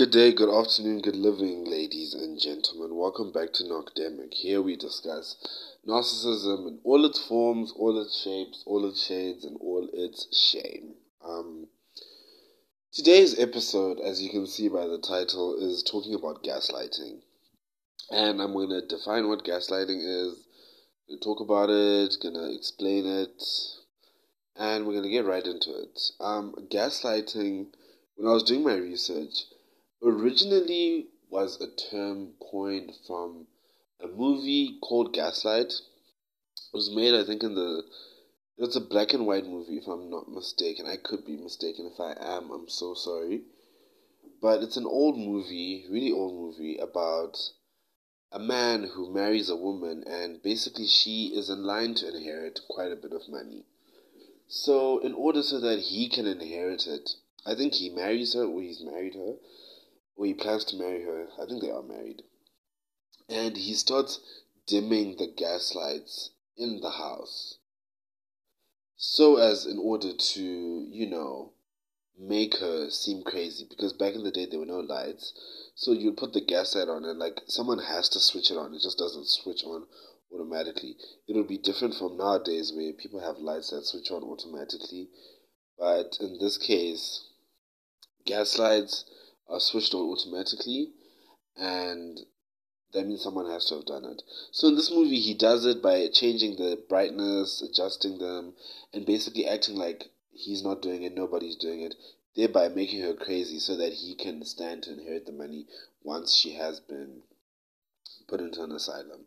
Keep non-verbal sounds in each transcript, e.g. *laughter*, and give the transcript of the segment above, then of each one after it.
Good day, good afternoon, good living, ladies and gentlemen. Welcome back to Knockdemic. Here we discuss narcissism in all its forms, all its shapes, all its shades, and all its shame. Um, today's episode, as you can see by the title, is talking about gaslighting. And I'm going to define what gaslighting is, talk about it, going to explain it, and we're going to get right into it. Um, gaslighting, when I was doing my research, originally was a term coined from a movie called Gaslight. It was made, I think, in the. It's a black and white movie, if I'm not mistaken. I could be mistaken. If I am, I'm so sorry. But it's an old movie, really old movie, about a man who marries a woman, and basically she is in line to inherit quite a bit of money. So, in order so that he can inherit it, I think he marries her, or he's married her, or he plans to marry her. I think they are married. And he starts dimming the gas lights in the house. So as in order to, you know, make her seem crazy. Because back in the day there were no lights. So you'd put the gas light on and like someone has to switch it on. It just doesn't switch on automatically. It'll be different from nowadays where people have lights that switch on automatically. But in this case, gas lights are switched on automatically, and that means someone has to have done it. So in this movie, he does it by changing the brightness, adjusting them, and basically acting like he's not doing it, nobody's doing it, thereby making her crazy so that he can stand to inherit the money once she has been put into an asylum.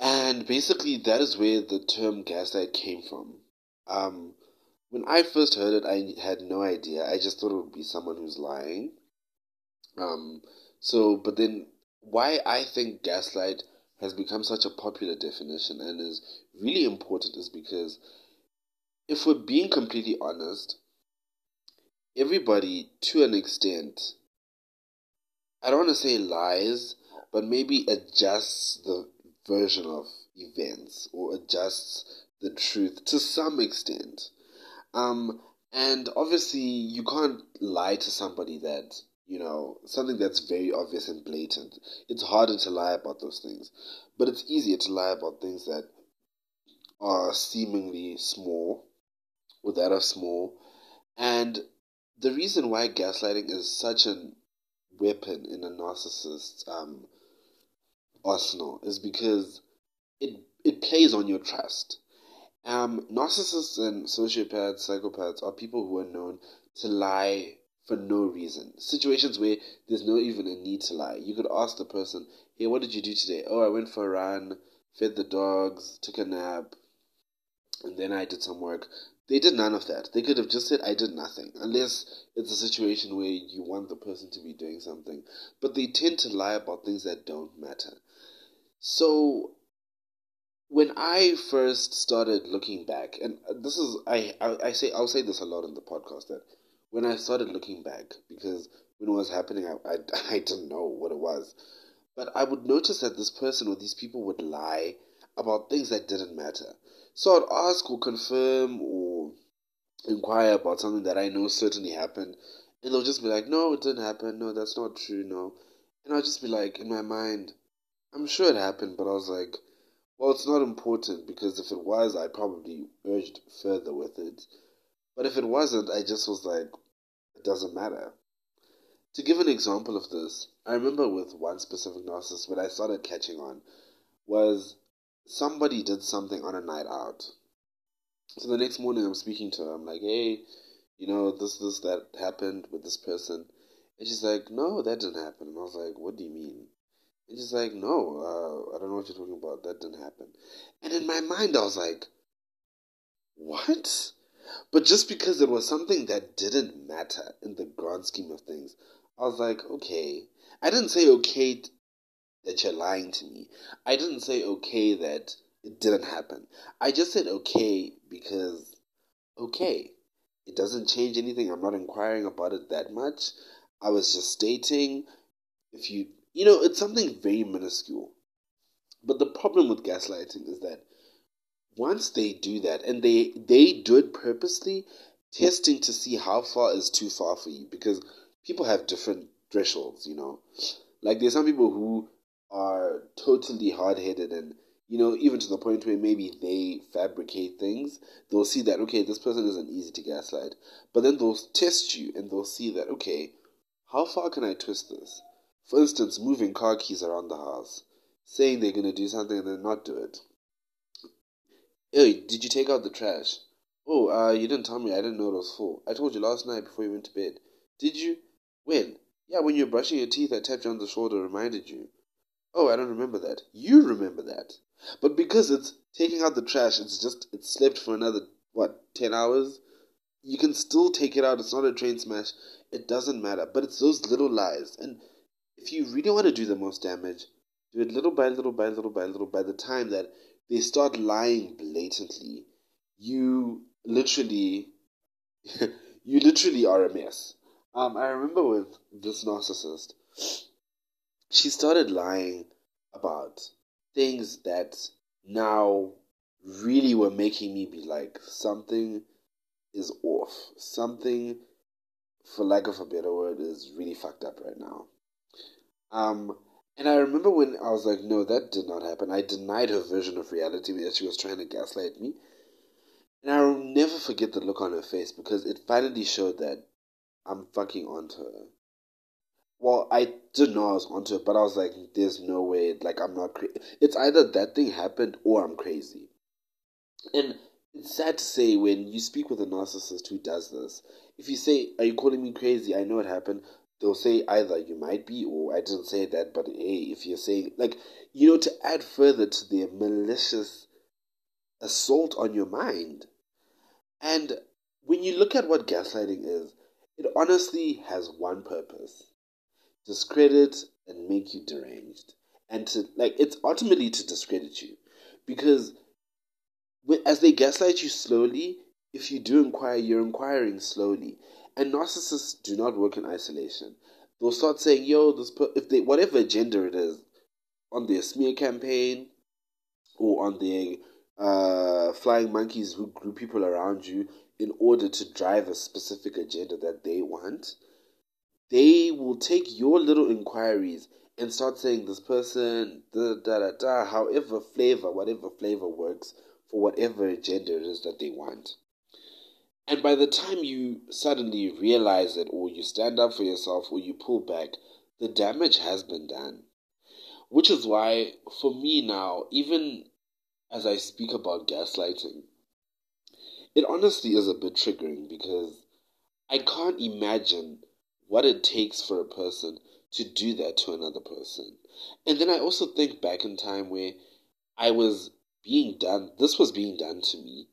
And basically, that is where the term gaslight came from. Um, when I first heard it, I had no idea. I just thought it would be someone who's lying. Um, so, but then why I think gaslight has become such a popular definition and is really important is because if we're being completely honest, everybody to an extent, I don't want to say lies, but maybe adjusts the version of events or adjusts the truth to some extent. Um, and obviously, you can't lie to somebody that, you know, something that's very obvious and blatant. It's harder to lie about those things. But it's easier to lie about things that are seemingly small or that are small. And the reason why gaslighting is such a weapon in a narcissist's um, arsenal is because it it plays on your trust. Um, narcissists and sociopaths, psychopaths are people who are known to lie for no reason. Situations where there's no even a need to lie. You could ask the person, hey, what did you do today? Oh, I went for a run, fed the dogs, took a nap, and then I did some work. They did none of that. They could have just said, I did nothing. Unless it's a situation where you want the person to be doing something. But they tend to lie about things that don't matter. So when I first started looking back, and this is I, I, I say I'll say this a lot in the podcast that when I started looking back because when it was happening I, I, *laughs* I didn't know what it was, but I would notice that this person or these people would lie about things that didn't matter. So I'd ask or confirm or inquire about something that I know certainly happened, and they'll just be like, "No, it didn't happen. No, that's not true. No," and I'll just be like, in my mind, "I'm sure it happened," but I was like well, it's not important because if it was, I probably urged further with it. But if it wasn't, I just was like, it doesn't matter. To give an example of this, I remember with one specific narcissist when I started catching on was somebody did something on a night out. So the next morning I'm speaking to her, I'm like, hey, you know, this, this, that happened with this person. And she's like, no, that didn't happen. And I was like, what do you mean? And she's like, no, uh, I don't know what you're talking about. That didn't happen. And in my mind, I was like, what? But just because it was something that didn't matter in the grand scheme of things, I was like, okay. I didn't say okay that you're lying to me. I didn't say okay that it didn't happen. I just said okay because, okay. It doesn't change anything. I'm not inquiring about it that much. I was just stating if you you know, it's something very minuscule. But the problem with gaslighting is that once they do that, and they they do it purposely, testing to see how far is too far for you, because people have different thresholds, you know. Like there's some people who are totally hard headed and you know, even to the point where maybe they fabricate things, they'll see that, okay, this person isn't easy to gaslight. But then they'll test you and they'll see that, okay, how far can I twist this? For instance, moving car keys around the house, saying they're going to do something and then not do it. Hey, did you take out the trash? Oh, uh, you didn't tell me. I didn't know it was full. I told you last night before you went to bed. Did you? When? Yeah, when you were brushing your teeth, I tapped you on the shoulder, and reminded you. Oh, I don't remember that. You remember that. But because it's taking out the trash, it's just, it's slept for another, what, 10 hours? You can still take it out. It's not a train smash. It doesn't matter. But it's those little lies. And if you really want to do the most damage, do it little by little by little by little. By the time that they start lying blatantly, you literally, *laughs* you literally are a mess. Um, I remember with this narcissist, she started lying about things that now really were making me be like, something is off. Something, for lack of a better word, is really fucked up right now. Um, and I remember when I was like, no, that did not happen. I denied her version of reality that she was trying to gaslight me. And I'll never forget the look on her face because it finally showed that I'm fucking onto her. Well, I didn't know I was onto it, but I was like, there's no way, like, I'm not crazy. It's either that thing happened or I'm crazy. And it's sad to say when you speak with a narcissist who does this, if you say, Are you calling me crazy? I know it happened, they'll say either you might be or I didn't say that, but hey, if you're saying, like, you know, to add further to their malicious assault on your mind. And when you look at what gaslighting is, it honestly has one purpose discredit and make you deranged. And to, like, it's ultimately to discredit you. Because as they gaslight you slowly, if you do inquire, you're inquiring slowly. And narcissists do not work in isolation. They'll start saying, "Yo, this per-, if they whatever agenda it is, on their smear campaign, or on their uh, flying monkeys who group people around you in order to drive a specific agenda that they want, they will take your little inquiries and start saying this person, da da da da, however flavor, whatever flavor works for whatever agenda it is that they want. And by the time you suddenly realize it, or you stand up for yourself, or you pull back, the damage has been done. Which is why, for me now, even as I speak about gaslighting, it honestly is a bit triggering because I can't imagine what it takes for a person to do that to another person. And then I also think back in time where I was being done, this was being done to me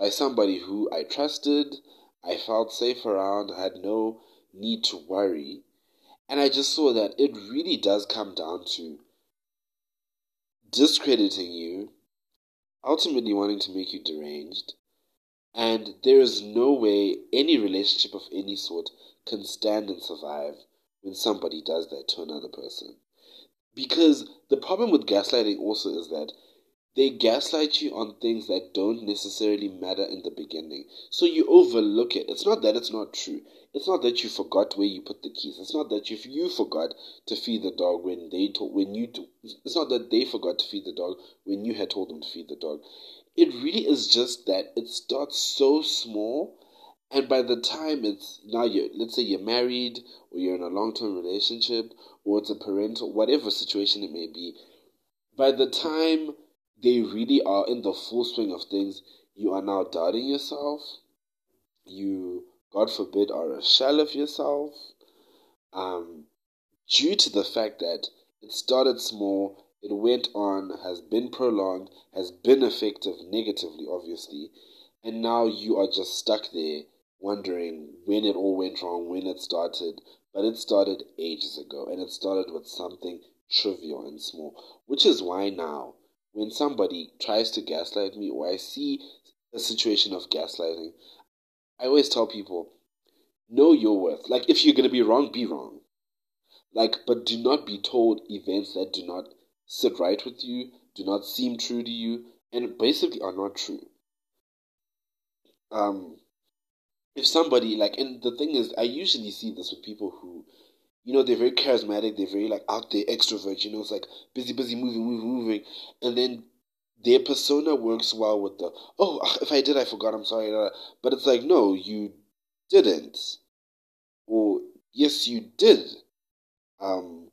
by somebody who I trusted, I felt safe around, had no need to worry. And I just saw that it really does come down to discrediting you, ultimately wanting to make you deranged, and there is no way any relationship of any sort can stand and survive when somebody does that to another person. Because the problem with gaslighting also is that they gaslight you on things that don't necessarily matter in the beginning. So you overlook it. It's not that it's not true. It's not that you forgot where you put the keys. It's not that you forgot to feed the dog when they told when you to, it's not that they forgot to feed the dog when you had told them to feed the dog. It really is just that it starts so small and by the time it's now you let's say you're married or you're in a long term relationship or it's a parental whatever situation it may be, by the time they really are in the full swing of things, you are now doubting yourself. You, God forbid, are a shell of yourself. Um, due to the fact that it started small, it went on, has been prolonged, has been effective negatively, obviously, and now you are just stuck there wondering when it all went wrong, when it started. But it started ages ago, and it started with something trivial and small, which is why now when somebody tries to gaslight me or I see a situation of gaslighting, I always tell people, know your worth. Like, if you're going to be wrong, be wrong. Like, but do not be told events that do not sit right with you, do not seem true to you, and basically are not true. Um, if somebody, like, and the thing is, I usually see this with people who you know, they're very charismatic, they're very like out there, extrovert, you know, it's like busy, busy, moving, moving, moving. And then their persona works well with the, oh, *laughs* if I did, I forgot, I'm sorry. But it's like, no, you didn't. Or, yes, you did. Um,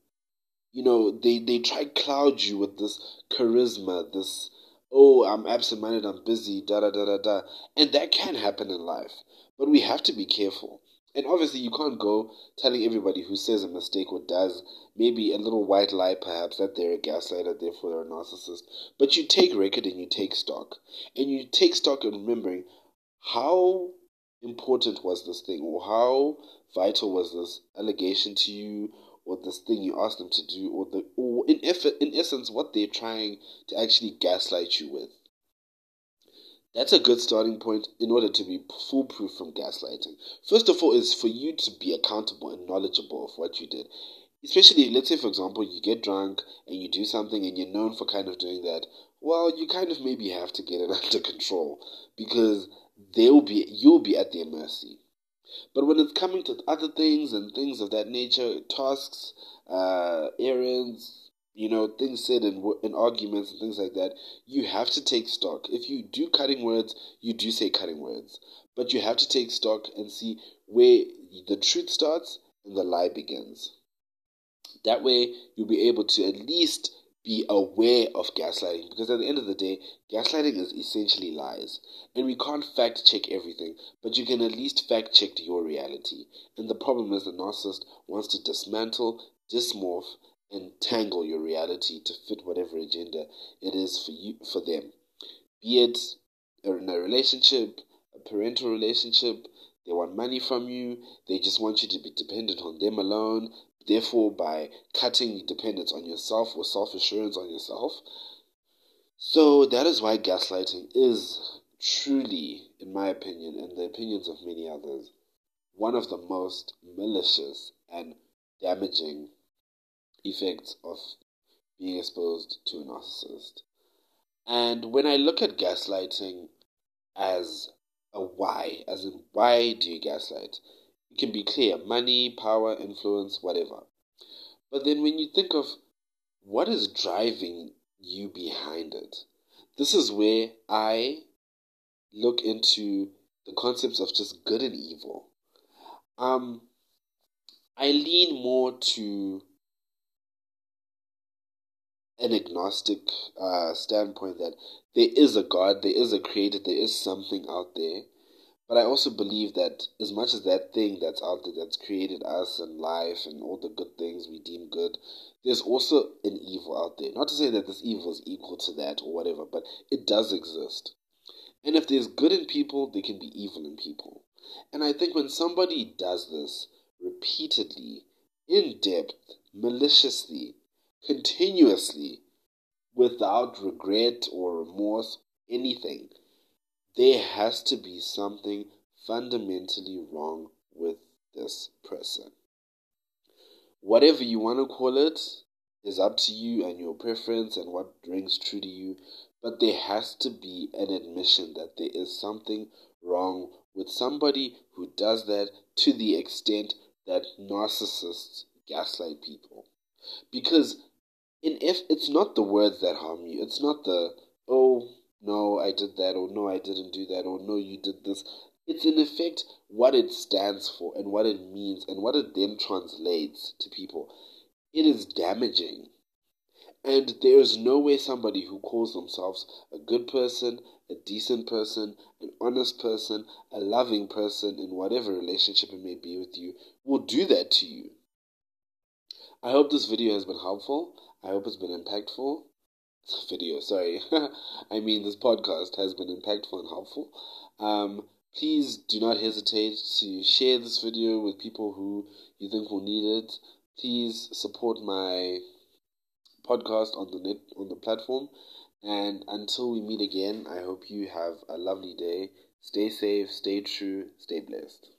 you know, they, they try cloud you with this charisma, this, oh, I'm absent minded, I'm busy, da da da da da. And that can happen in life. But we have to be careful. And obviously, you can't go telling everybody who says a mistake or does maybe a little white lie, perhaps, that they're a gaslighter, therefore they're a narcissist. But you take record and you take stock. And you take stock in remembering how important was this thing, or how vital was this allegation to you, or this thing you asked them to do, or the, or in effort, in essence, what they're trying to actually gaslight you with. That's a good starting point in order to be foolproof from gaslighting. First of all, is for you to be accountable and knowledgeable of what you did. Especially, let's say, for example, you get drunk and you do something and you're known for kind of doing that. Well, you kind of maybe have to get it *laughs* under control because they'll be you'll be at their mercy. But when it's coming to other things and things of that nature, tasks, uh, errands, you know, things said in, in arguments and things like that, you have to take stock. If you do cutting words, you do say cutting words. But you have to take stock and see where the truth starts and the lie begins. That way, you'll be able to at least be aware of gaslighting because at the end of the day, gaslighting is essentially lies. And we can't fact check everything, but you can at least fact check your reality. And the problem is the narcissist wants to dismantle, dismorph, entangle your reality to fit whatever agenda it is for you for them. Be it in a relationship, a parental relationship, they want money from you, they just want you to be dependent on them alone. Therefore, by cutting dependence on yourself or self assurance on yourself. So that is why gaslighting is truly, in my opinion, and the opinions of many others, one of the most malicious and damaging effects of being exposed to a narcissist. And when I look at gaslighting as a why, as in why do you gaslight? It can be clear money, power, influence, whatever. But then when you think of what is driving you behind it, this is where I look into the concepts of just good and evil. Um, I lean more to an agnostic uh, standpoint that there is a God, there is a creator, there is something out there. But I also believe that as much as that thing that's out there that's created us and life and all the good things we deem good, there's also an evil out there. Not to say that this evil is equal to that or whatever, but it does exist. And if there's good in people, there can be evil in people. And I think when somebody does this repeatedly, in depth, maliciously, continuously without regret or remorse, anything, there has to be something fundamentally wrong with this person. Whatever you want to call it is up to you and your preference and what rings true to you, but there has to be an admission that there is something wrong with somebody who does that to the extent that narcissists gaslight people. Because in if it's not the words that harm you, it's not the oh no I did that or no I didn't do that or no you did this. It's in effect what it stands for and what it means and what it then translates to people. It is damaging. And there is no way somebody who calls themselves a good person, a decent person, an honest person, a loving person in whatever relationship it may be with you will do that to you. I hope this video has been helpful. I hope it's been impactful. Video, sorry. *laughs* I mean, this podcast has been impactful and helpful. Um, please do not hesitate to share this video with people who you think will need it. Please support my podcast on the net on the platform. And until we meet again, I hope you have a lovely day. Stay safe, stay true, stay blessed.